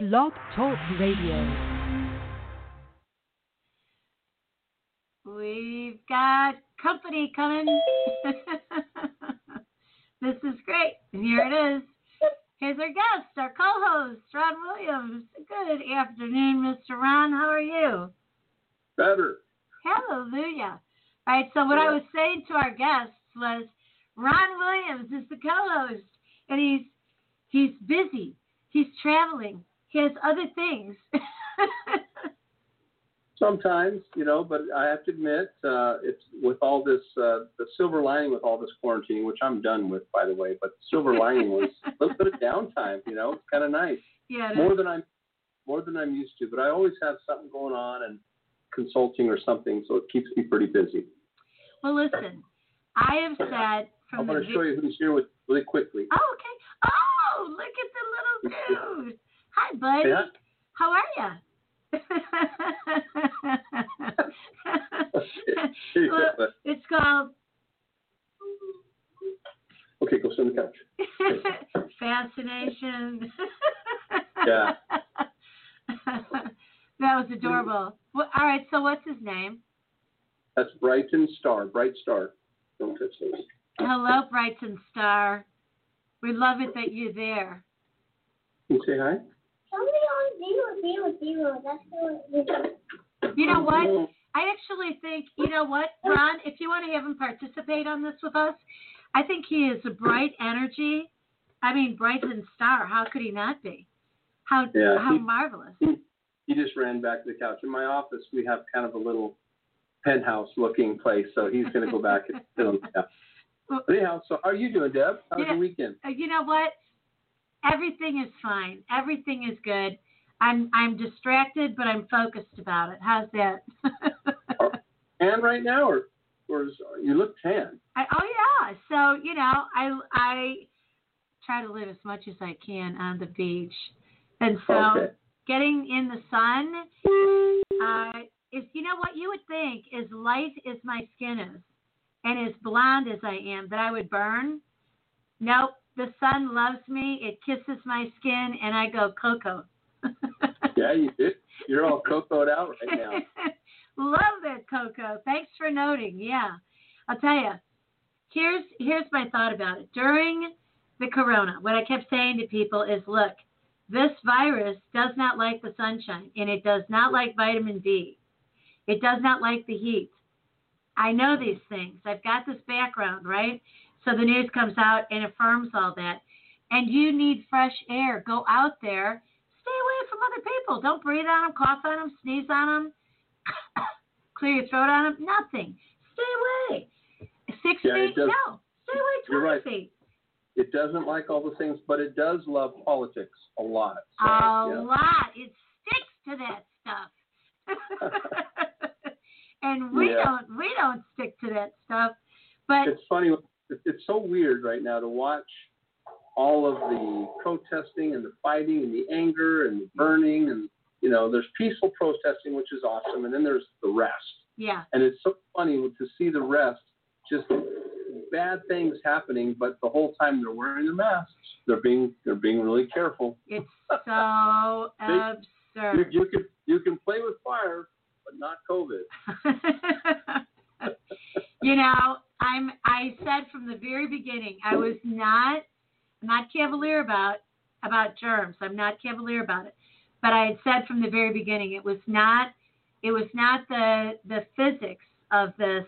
Blog Talk Radio. We've got company coming. this is great. And here it is. Here's our guest, our co-host, Ron Williams. Good afternoon, Mr. Ron. How are you? Better. Hallelujah. All right, so what I was saying to our guests was Ron Williams is the co-host, and he's he's busy. He's traveling. He has other things. Sometimes, you know, but I have to admit, uh, it's with all this, uh, the silver lining with all this quarantine, which I'm done with, by the way. But the silver lining was a little bit of downtime. You know, it's kind of nice. Yeah. More than I'm, more than I'm used to. But I always have something going on and consulting or something, so it keeps me pretty busy. Well, listen, I have said from I'm going to show you who's here with really quickly. Oh, okay. Oh, look at the little dude. Hi, buddy. Yeah. How are you? well, it's called okay, go sit on the couch. fascination. Yeah. that was adorable. Well, all right, so what's his name? That's Brighton Star. Bright Star. Don't touch those. Hello, Brighton Star. We love it that you're there. Can you say hi? Somebody on zero, zero, zero. That's the You know what? I actually think, you know what, Ron, if you want to have him participate on this with us, I think he is a bright energy. I mean, Brighton Star. How could he not be? How Yeah, how he- marvelous. He just ran back to the couch. In my office, we have kind of a little penthouse looking place, so he's going to go back and the couch. Well, anyhow, so how are you doing, Deb? How was Yeah. your weekend? uh, you know what? Everything is fine. Everything is good. I'm I'm distracted, but I'm focused about it. How's that? And right now, or, or is, you look tan. I, oh yeah. So you know, I I try to live as much as I can on the beach, and so Okay. getting in the sun uh, is you know what you would think is light as my skin is, and as blonde as I am, that I would burn. Nope. The sun loves me. It kisses my skin, and I go cocoa. Yeah, you did. You're all cocoed out right now. Love that, Coco. Thanks for noting. Yeah, I'll tell you. Here's here's my thought about it. During the corona, what I kept saying to people is, look, this virus does not like the sunshine, and it does not like vitamin D. It does not like the heat. I know these things. I've got this background, right? So the news comes out and affirms all that. And you need fresh air. Go out there. Stay away from other people. Don't breathe on them, cough on them, sneeze on them, clear your throat on them. Nothing. Stay away. Six Yeah, feet? No. Stay away 20 You're right. feet. It doesn't like all the things, but it does love politics a lot. So, a yeah. lot. It sticks to that stuff. and we Yeah. don't we don't stick to that stuff. But It's funny. It- It's so weird right now to watch all of the protesting and the fighting and the anger and the mm-hmm. burning and you know there's peaceful protesting which is awesome and then there's the rest. Yeah, and it's so funny to see the rest just bad things happening but the whole time they're wearing their masks they're being they're being really careful. It's so They- you, absurd. you can you can play with fire but not covid. You know, I'm I said from the very beginning I was not not cavalier about about germs. I'm not cavalier about it. But I had said from the very beginning it was not it was not the the physics of this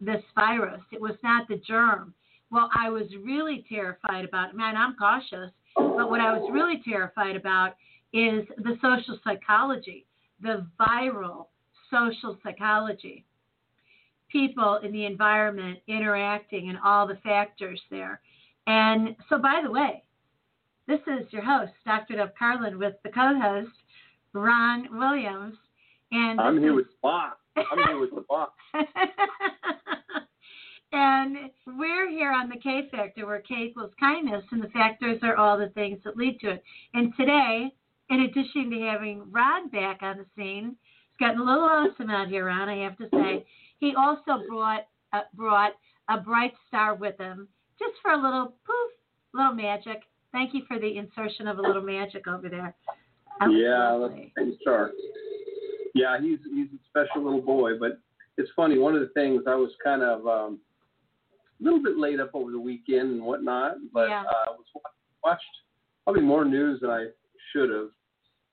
this virus. It was not the germ. Well, I was really terrified about man, I'm cautious, but what I was really terrified about is the social psychology, the viral social psychology people in the environment interacting and all the factors there. And so, by the way, this is your host, Dr. Deb Carlin, with the co host, Ron Williams. And i'm here is- with the box i'm here with the and we're here on the K Factor, where K equals kindness, and the factors are all the things that lead to it. And today, in addition to having Ron back on the scene, it's gotten a little awesome out here, Ron. I have to say, he also brought uh, brought a bright star with him, just for a little poof, little magic. Thank you for the insertion of a little magic over there. Yeah, that's Stark. Yeah, he's he's a special little boy. But it's funny. One of the things I was kind of um, a little bit laid up over the weekend and whatnot, but Yeah. uh, was watched probably more news than I should have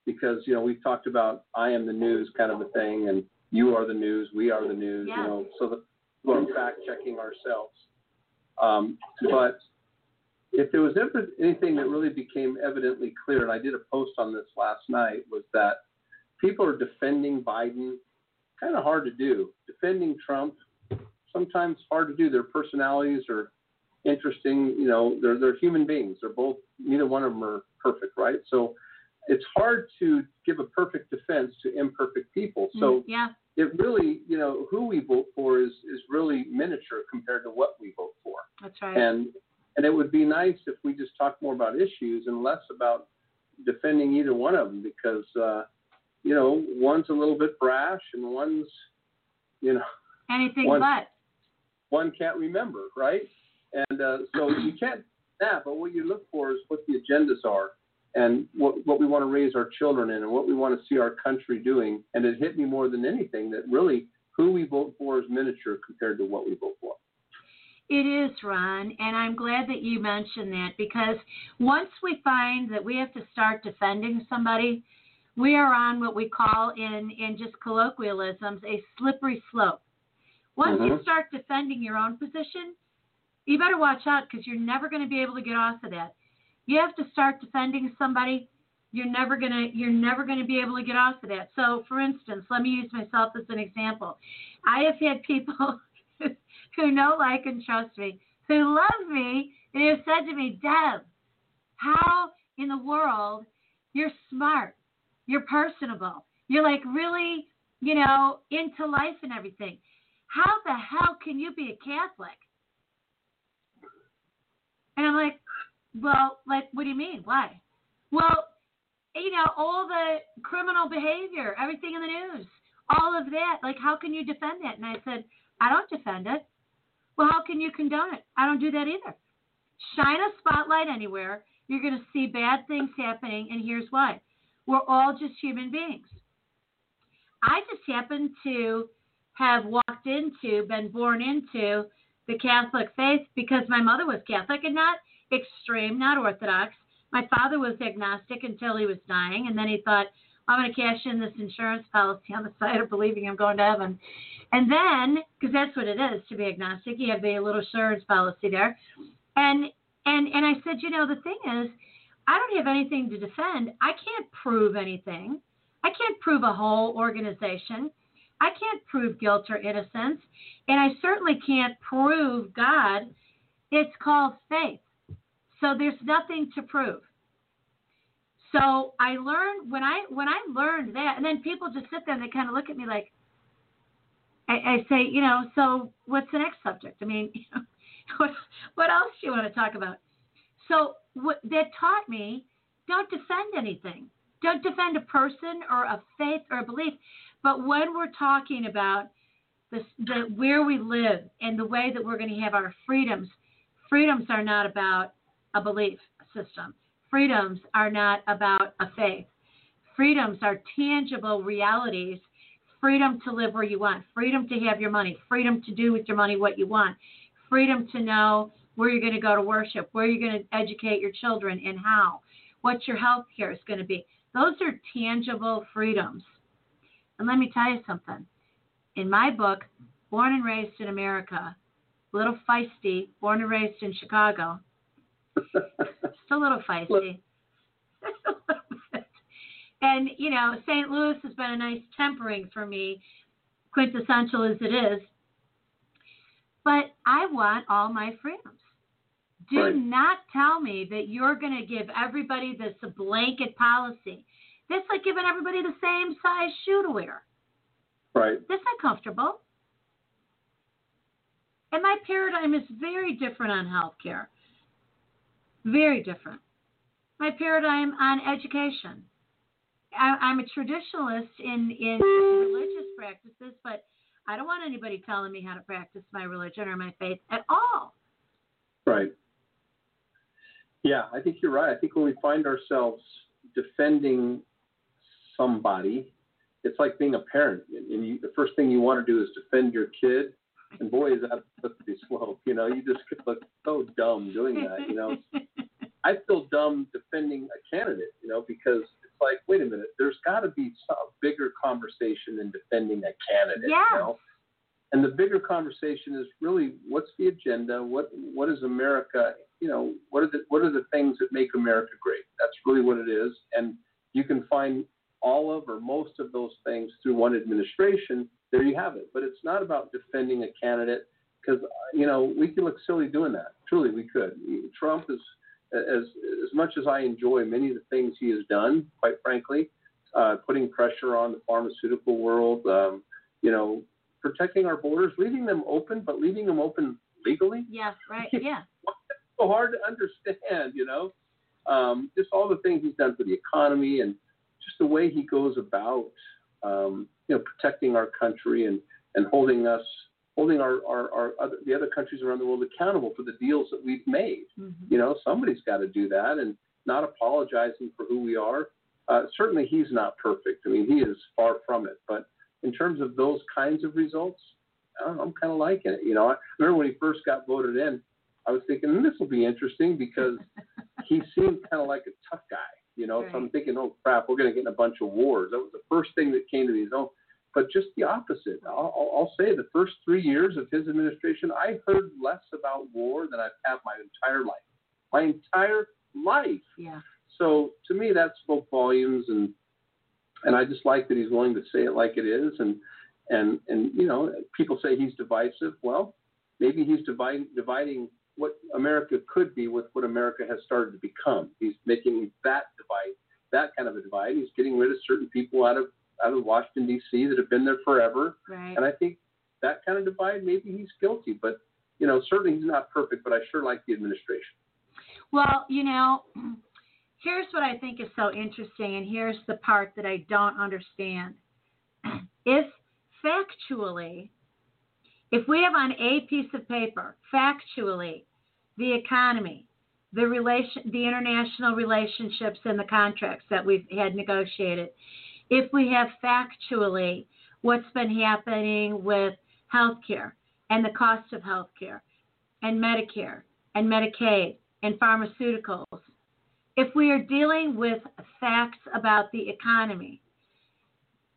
because you know we've talked about I am the news kind of a thing, and you are the news, we are the news. Yeah. You know, so the we're fact checking ourselves. Um, but if there was ever anything that really became evidently clear, and I did a post on this last night, was that people are defending Biden. Kind of hard to do. Defending Trump, sometimes hard to do. Their personalities are interesting. You know, they're they're human beings. They're both. Neither one of them are perfect, right? So it's hard to give a perfect defense to imperfect people. So Mm, yeah, it really, you know, who we vote for is is really miniature compared to what we vote for. that's right. And and it would be nice if we just talked more about issues and less about defending either one of them because uh, you know one's a little bit brash and one's you know Anything one- but. one can't remember right and uh, so you can't that but what you look for is what the agendas are and what what we want to raise our children in and what we want to see our country doing and it hit me more than anything that really who we vote for is miniature compared to what we vote for It is, Ron, and I'm glad that you mentioned that because once we find that we have to start defending somebody, we are on what we call in, in just colloquialisms a slippery slope. Once you Mhm. start defending your own position, you better watch out because you're never going to be able to get off of that. You have to start defending somebody. You're never gonna you're never gonna be able to get off of that. So, for instance, let me use myself as an example. I have had people who know, like, and trust me, who love me, and have said to me, Deb, how in the world you're smart, you're personable, you're like really, you know, into life and everything. How the hell can you be a Catholic? And I'm like, well, like, what do you mean? Why? Well, you know, all the criminal behavior, everything in the news, all of that. Like, how can you defend that? And I said, I don't defend it. Well, how can you condone it? I don't do that either. Shine a spotlight anywhere, you're going to see bad things happening, and here's why. We're all just human beings. I just happen to have walked into, been born into the Catholic faith because my mother was Catholic and not extreme, not Orthodox. My father was agnostic until he was dying, and then he thought, I'm going to cash in this insurance policy on the side of believing I'm going to heaven. And then, because that's what it is to be agnostic, you have the little insurance policy there. And and and I said, you know, the thing is, I don't have anything to defend. I can't prove anything. I can't prove a whole organization. I can't prove guilt or innocence, and I certainly can't prove God. It's called faith. So there's nothing to prove. So I learned when I when I learned that, and then people just sit there and they kind of look at me like, I, I say, you know, so what's the next subject? I mean, what what else do you want to talk about? So what that taught me, don't defend anything. Don't defend a person or a faith or a belief. But when we're talking about the, the where we live and the way that we're going to have our freedoms, freedoms are not about a belief system. Freedoms are not about a faith. Freedoms are tangible realities. Freedom to live where you want, freedom to have your money, freedom to do with your money what you want, freedom to know where you're going to go to worship, where you're going to educate your children, and how, what your health care is going to be. Those are tangible freedoms. And let me tell you something. In my book, Born and Raised in America, little feisty, born and raised in Chicago, just a little feisty. Just a little bit. And, you know, St. Louis has been a nice tempering for me, quintessential as it is. But I want all my freedoms. Do Right. not tell me that you're going to give everybody this blanket policy. That's like giving everybody the same size shoe to wear. right That's not comfortable. And my paradigm is very different on healthcare. Very different. My paradigm on education. I, I'm a traditionalist in, in religious practices, but I don't want anybody telling me how to practice my religion or my faith at all. Right. Yeah, I think you're right. I think when we find ourselves defending somebody, it's like being a parent. And you, the first thing you want to do is defend your kid. And boy, is that a slippery slope. You know, you just look so dumb doing that. You know, I feel dumb defending a candidate. You know, because it's like, wait a minute, there's got to be some, a bigger conversation than defending a candidate. Yes. You know? And the bigger conversation is really what's the agenda? What what is America? You know, what are the what are the things that make America great? That's really what it is. And you can find all of or most of those things through one administration. There you have it. But it's not about defending a candidate because you know we can look silly doing that. Truly, we could. Trump is as as much as I enjoy many of the things he has done. Quite frankly, uh, putting pressure on the pharmaceutical world. Um, you know, protecting our borders, leaving them open, but leaving them open legally. yes, right. Yeah. So hard to understand, you know. Um, just all the things he's done for the economy and just the way he goes about, um, you know, protecting our country and, and holding us, holding our, our, our other, the other countries around the world accountable for the deals that we've made. Mhm. You know, somebody's got to do that and not apologizing for who we are. Uh, certainly, he's not perfect. I mean, he is far from it. But in terms of those kinds of results, I I'm kind of liking it. You know, I remember when he first got voted in, I was thinking "Hmm, this will be interesting because he seemed kind of like a tough guy. You know, so I'm thinking, oh crap, we're going to get in a bunch of wars. That was the first thing that came to me. Oh, but just the opposite. I'll, I'll I'll say the first three years of his administration, I heard less about war than I've had my entire life. My entire life. Yeah. So to me, that spoke volumes, and and I just like that he's willing to say it like it is. And and and you know, people say he's divisive. Well, maybe he's dividing dividing what America could be with what America has started to become. He's making that divide, that kind of a divide. He's getting rid of certain people out of out of Washington D.C. that have been there forever. Right. And I think that kind of divide, maybe he's guilty, but you know, certainly he's not perfect. But I sure like the administration. Well, you know, here's what I think is so interesting, and here's the part that I don't understand. If factually, if we have on a piece of paper, factually, the economy, the relation, the international relationships and the contracts that we've had negotiated, if we have factually what's been happening with healthcare and the cost of healthcare and Medicare and Medicaid and pharmaceuticals, if we are dealing with facts about the economy,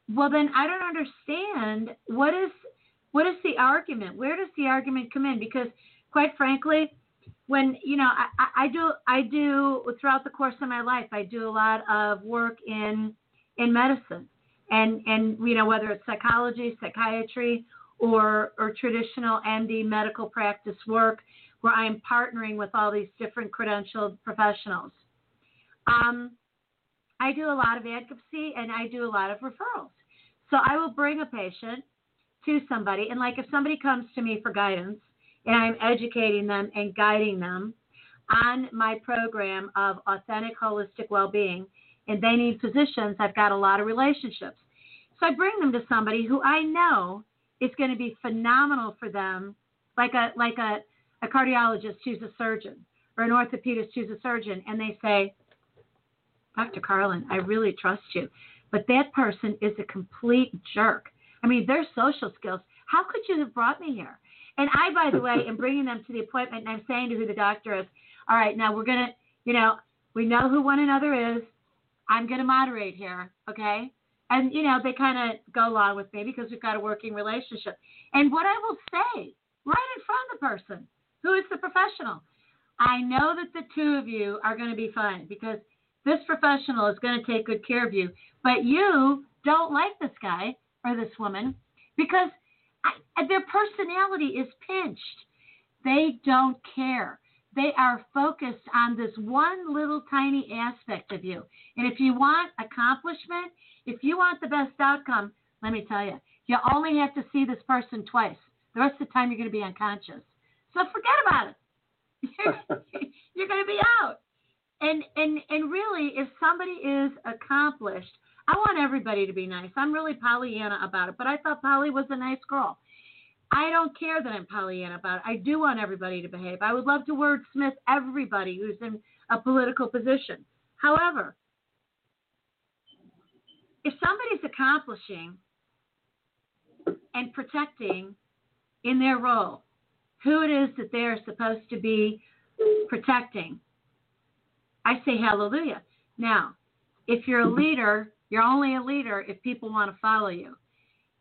well then I don't understand what is what is the argument? Where does the argument come in? Because quite frankly, when you know I, I- do I do throughout the course of my life I do a lot of work in in medicine and and you know whether it's psychology, psychiatry, or or traditional MD medical practice work where I'm partnering with all these different credentialed professionals. Um, I do a lot of advocacy and I do a lot of referrals. So I will bring a patient to somebody, and like if somebody comes to me for guidance and I'm educating them and guiding them on my program of authentic holistic well-being, and they need physicians, I've got a lot of relationships. So I bring them to somebody who I know is going to be phenomenal for them, like a like a, a cardiologist who's a surgeon or an orthopedist who's a surgeon, and they say, Dr. Carlin, I really trust you, but that person is a complete jerk. I mean, their social skills. How could you have brought me here? And I, by the way, am bringing them to the appointment, and I'm saying to who the doctor is, all right, now we're gonna, you know, we know who one another is. I'm gonna moderate here, okay? And you know, they kind of go along with me because we've got a working relationship. And what I will say right in front of the person who is the professional, I know that the two of you are going to be fine because this professional is going to take good care of you. But you don't like this guy or this woman because I, their personality is pinched. They don't care. They are focused on this one little tiny aspect of you. And if you want accomplishment, if you want the best outcome, let me tell you, you only have to see this person twice. The rest of the time, you're going to be unconscious. So forget about it. You're, going to be out. And and and really, if somebody is accomplished, I want everybody to be nice. I'm really Pollyanna about it, but I thought Polly was a nice girl. I don't care that I'm Pollyanna about it. I do want everybody to behave. I would love to wordsmith everybody who's in a political position. However, if somebody's accomplishing and protecting in their role who it is that they're supposed to be protecting. I say hallelujah. Now, if you're a leader, you're only a leader if people want to follow you.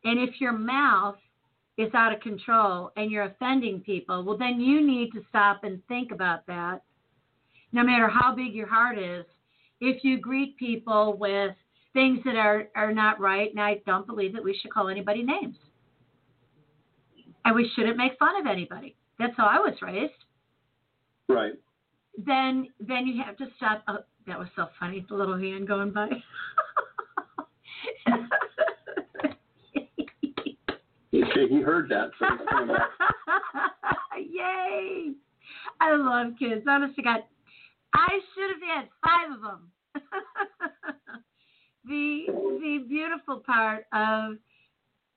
And if your mouth is out of control and you're offending people, well, then you need to stop and think about that. No matter how big your heart is, if you greet people with things that are, are not right, and I don't believe that we should call anybody names. And we shouldn't make fun of anybody. That's how I was raised. Right. Then then you have to stop. Oh, that was so funny. The little hand going by. He, he heard that. Yay! I love kids. Honest to God, I should have had five of them. the the beautiful part of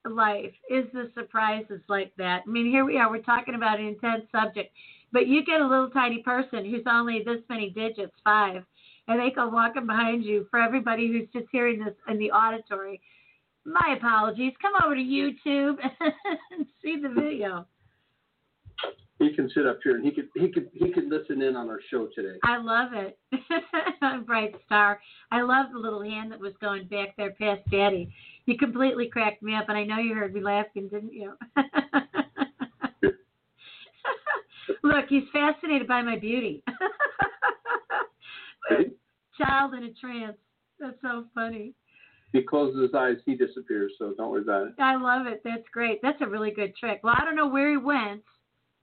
life is the surprises like that. I mean, here we are. We're talking about an intense subject, but you get a little tiny person who's only this many digits, five, and they come walking behind you. For everybody who's just hearing this in the auditory, my apologies. Come over to YouTube and see the video. He can sit up here and he could he could he could listen in on our show today. I love it. Bright star. I love the little hand that was going back there past Daddy. You completely cracked me up, and I know you heard me laughing, didn't you? Look, he's fascinated by my beauty. Child in a trance. That's so funny. He closes his eyes, he disappears. So don't worry about it. I love it. That's great. That's a really good trick. Well, I don't know where he went,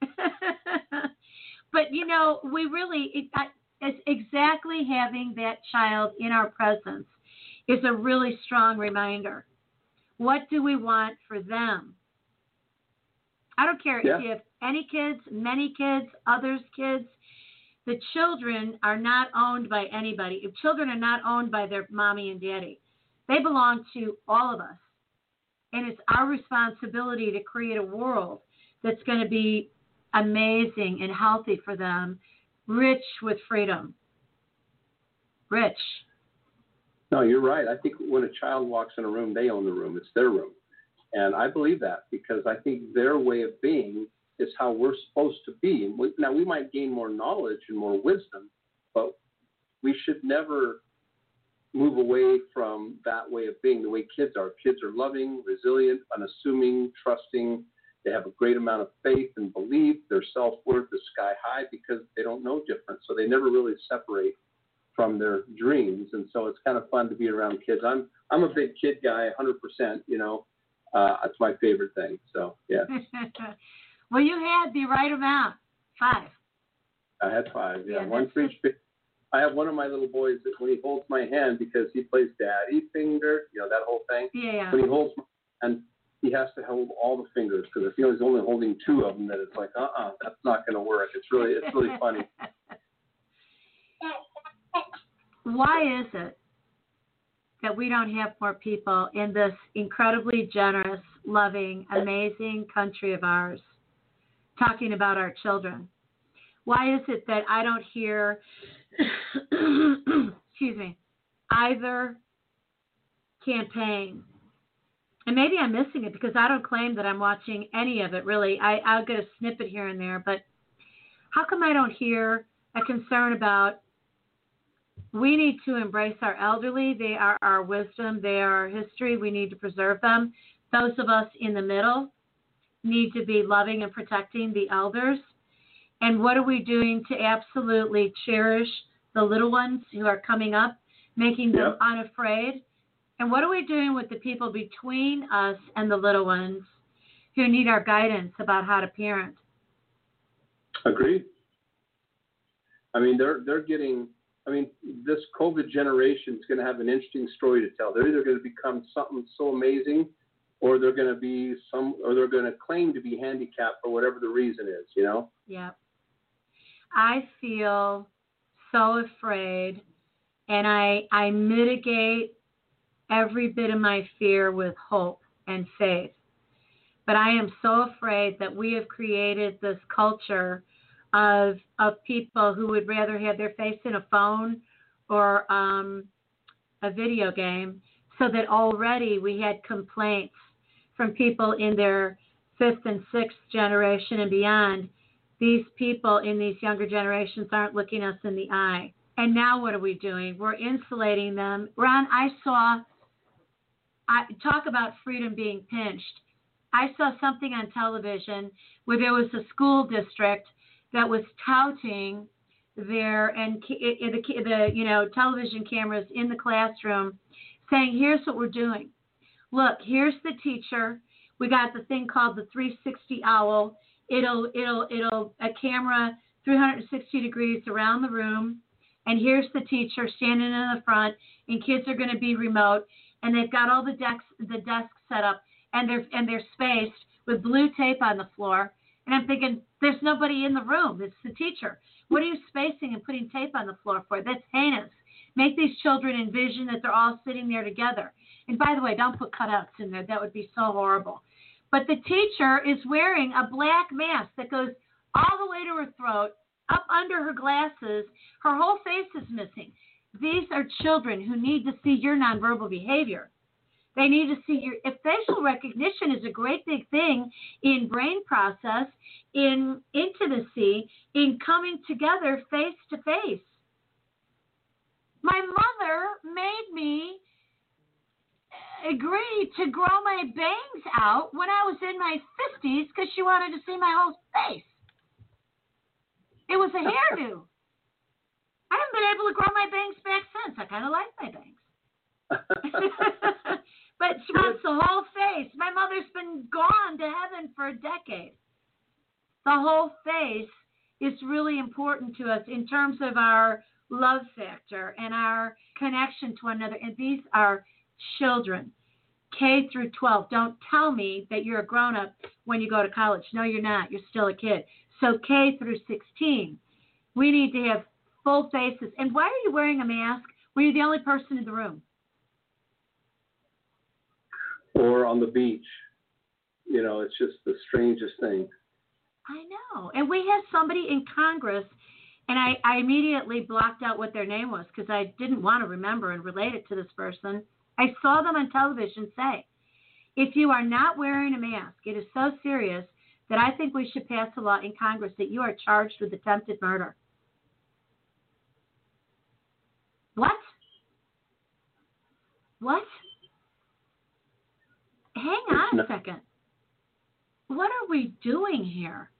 but you know, we really it, I, it's exactly having that child in our presence is a really strong reminder. What do we want for them? I don't care Yeah. if you have any kids, many kids, others kids. The children are not owned by anybody. If children are not owned by their mommy and daddy, they belong to all of us. And it's our responsibility to create a world that's going to be amazing and healthy for them, rich with freedom. Rich. No, you're right. I think when a child walks in a room, they own the room. It's their room. And I believe that because I think their way of being is how we're supposed to be. Now, we might gain more knowledge and more wisdom, but we should never move away from that way of being the way kids are. Kids are loving, resilient, unassuming, trusting. They have a great amount of faith and belief. Their self worth is sky high because they don't know different. So they never really separate from their dreams. And so it's kind of fun to be around kids. I'm I'm a big kid guy, 100%. You know, uh, that's my favorite thing. So yeah, well, you had the right amount. Five. I had five. Yeah, Yeah, one for each. I have one of my little boys that when he holds my hand because he plays daddy finger, you know that whole thing. Yeah. When he holds my and he has to hold all the fingers because if he was only holding two of them, then it's like, uh-uh, that's not going to work. It's really, it's really funny. Why is it that we don't have more people in this incredibly generous, loving, amazing country of ours talking about our children? Why is it that I don't hear, excuse me, either campaign? And maybe I'm missing it because I don't claim that I'm watching any of it really. I, I'll get a snippet here and there, but how come I don't hear a concern about we need to embrace our elderly. They are our wisdom, they are our history. We need to preserve them. Those of us in the middle need to be loving and protecting the elders. And what are we doing to absolutely cherish the little ones who are coming up, making them Yep. unafraid? And what are we doing with the people between us and the little ones who need our guidance about how to parent? Agreed. I mean, they're they're getting. I mean, this COVID generation is going to have an interesting story to tell. They're either going to become something so amazing, or they're going to be some, or they're going to claim to be handicapped for whatever the reason is. You know. Yep. I feel so afraid and I I mitigate every bit of my fear with hope and faith. But I am so afraid that we have created this culture of of people who would rather have their face in a phone or um, a video game so that already we had complaints from people in their fifth and sixth generation and beyond. These people in these younger generations aren't looking us in the eye. And now what are we doing? We're insulating them. Ron, I saw, I talk about freedom being pinched. I saw something on television where there was a school district that was touting their and the, the you know television cameras in the classroom saying here's what we're doing look here's the teacher. We got the thing called the 360 owl. It'll it'll it'll a camera 360 degrees around the room. And here's the teacher standing in the front and kids are going to be remote. And they've got all the desks the desks set up and they're and they're spaced with blue tape on the floor. And i'm thinking there's nobody in the room. It's the teacher. What are you spacing and putting tape on the floor for? That's heinous. Make these children envision that they're all sitting there together. And by the way, don't put cutouts in there. That would be so horrible. But the teacher is wearing a black mask that goes all the way to her throat, up under her glasses. Her whole face is missing. These are children who need to see your nonverbal behavior. They need to see your if facial recognition is a great big thing in brain process, in intimacy, in coming together face to face. My mother made me agree to grow my bangs out when I was in my 50s because she wanted to see my whole face. It was a hairdo. I haven't been able to grow my bangs back since. I kind of like my bangs. But she wants the whole face. My mother's been gone to heaven for a decade. The whole face is really important to us in terms of our love factor and our connection to one another. And these are children, K through 12. Don't tell me that you're a grown up when you go to college. No, you're not. You're still a kid. So K through 16, we need to have full faces. And why are you wearing a mask when you're the only person in the room? or on the beach. You know, it's just the strangest thing. I know. And we had somebody in Congress, and I, I immediately blocked out what their name was because I didn't want to remember and relate it to this person. I saw them on television say, if you are not wearing a mask, it is so serious that I think we should pass a law in Congress that you are charged with attempted murder. What? What? hang on a second. What are we doing here?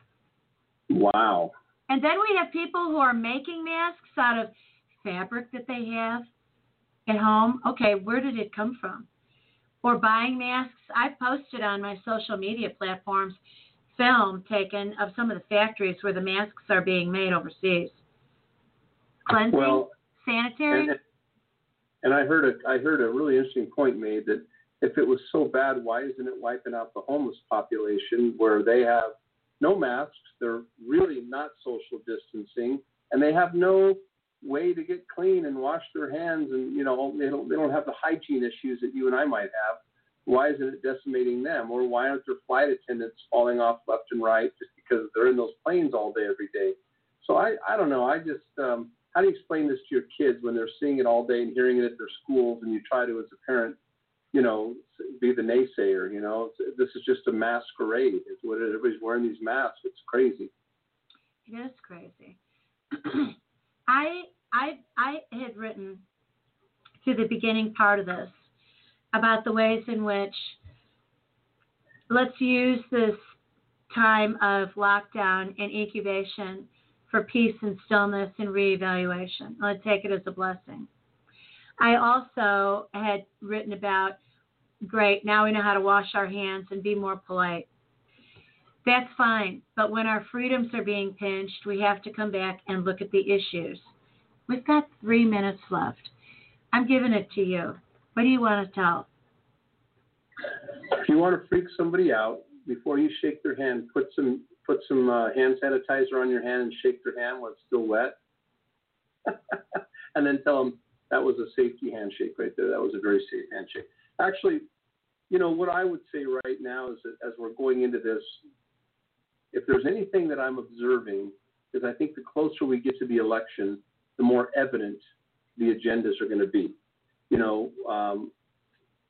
Wow. And then we have people who are making masks out of fabric that they have at home. Okay, where did it come from? Or buying masks. I posted on my social media platforms film taken of some of the factories where the masks are being made overseas. Cleansing, well, sanitary. And, and I heard a I heard a really interesting point made that if it was so bad, why isn't it wiping out the homeless population where they have no masks, they're really not social distancing, and they have no way to get clean and wash their hands, and you know they don't they don't have the hygiene issues that you and I might have. Why isn't it decimating them, or why aren't their flight attendants falling off left and right just because they're in those planes all day every day? So I I don't know. I just um, how do you explain this to your kids when they're seeing it all day and hearing it at their schools, and you try to as a parent you know, be the naysayer. You know, this is just a masquerade. It's what everybody's wearing these masks. It's crazy. It is crazy. I I I had written to the beginning part of this about the ways in which let's use this time of lockdown and incubation for peace and stillness and reevaluation. Let's take it as a blessing. I also had written about great, now we know how to wash our hands and be more polite. That's fine, but when our freedoms are being pinched, we have to come back and look at the issues. We've got three minutes left. I'm giving it to you. What do you want to tell? If you want to freak somebody out, before you shake their hand, put some put some uh, hand sanitizer on your hand and shake their hand while it's still wet, and then tell them that was a safety handshake right there. That was a very safe handshake. Actually, you know, what I would say right now is that as we're going into this, if there's anything that I'm observing, is I think the closer we get to the election, the more evident the agendas are going to be. You know, um,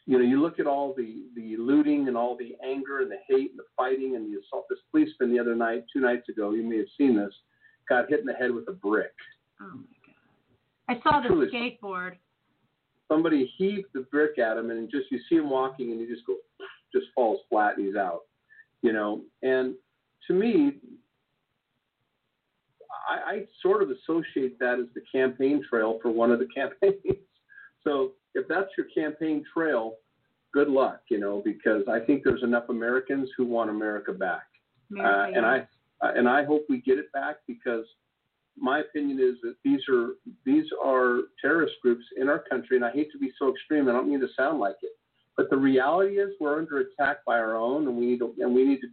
you know, you look at all the the looting and all the anger and the hate and the fighting and the assault. This policeman the other night, two nights ago, you may have seen this, got hit in the head with a brick. Oh my god. I saw the Truly. skateboard. Somebody heaved the brick at him, and just you see him walking, and he just goes, just falls flat, and he's out. You know, and to me, I, I sort of associate that as the campaign trail for one of the campaigns. so if that's your campaign trail, good luck, you know, because I think there's enough Americans who want America back. America, Uh, and I uh, and I hope we get it back because my opinion is that these are these are terrorist groups in our country, and I hate to be so extreme. I don't mean to sound like it, but the reality is we're under attack by our own, and we need to and we need to.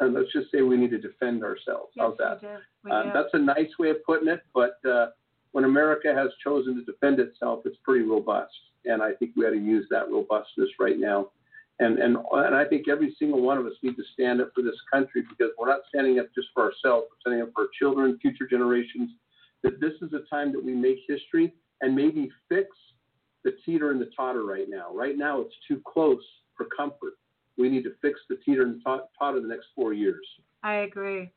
Uh, let's just say we need to defend ourselves. yes, How's that? We do. We do. that's a nice way of putting it, but uh, when America has chosen to defend itself, it's pretty robust, and I think we ought to use that robustness right now. And and and I think every single one of us need to stand up for this country because we're not standing up just for ourselves, we're standing up for our children, future generations. That this is a time that we make history and maybe fix the teeter and the totter right now. Right now, it's too close for comfort. We need to fix the teeter and tot- totter the next four years. I agree.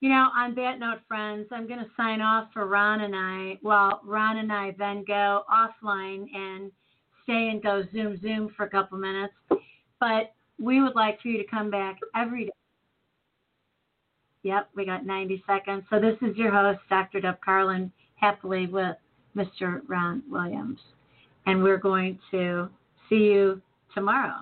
You know, on that note, friends, I'm going to sign off for Ron and I. Well, Ron and I then go offline and stay and go Zoom Zoom for a couple minutes. But we would like for you to come back every day. Yep, we got 90 seconds. So this is your host, Dr. Deb Carlin, happily with Mr. Ron Williams. And we're going to see you tomorrow.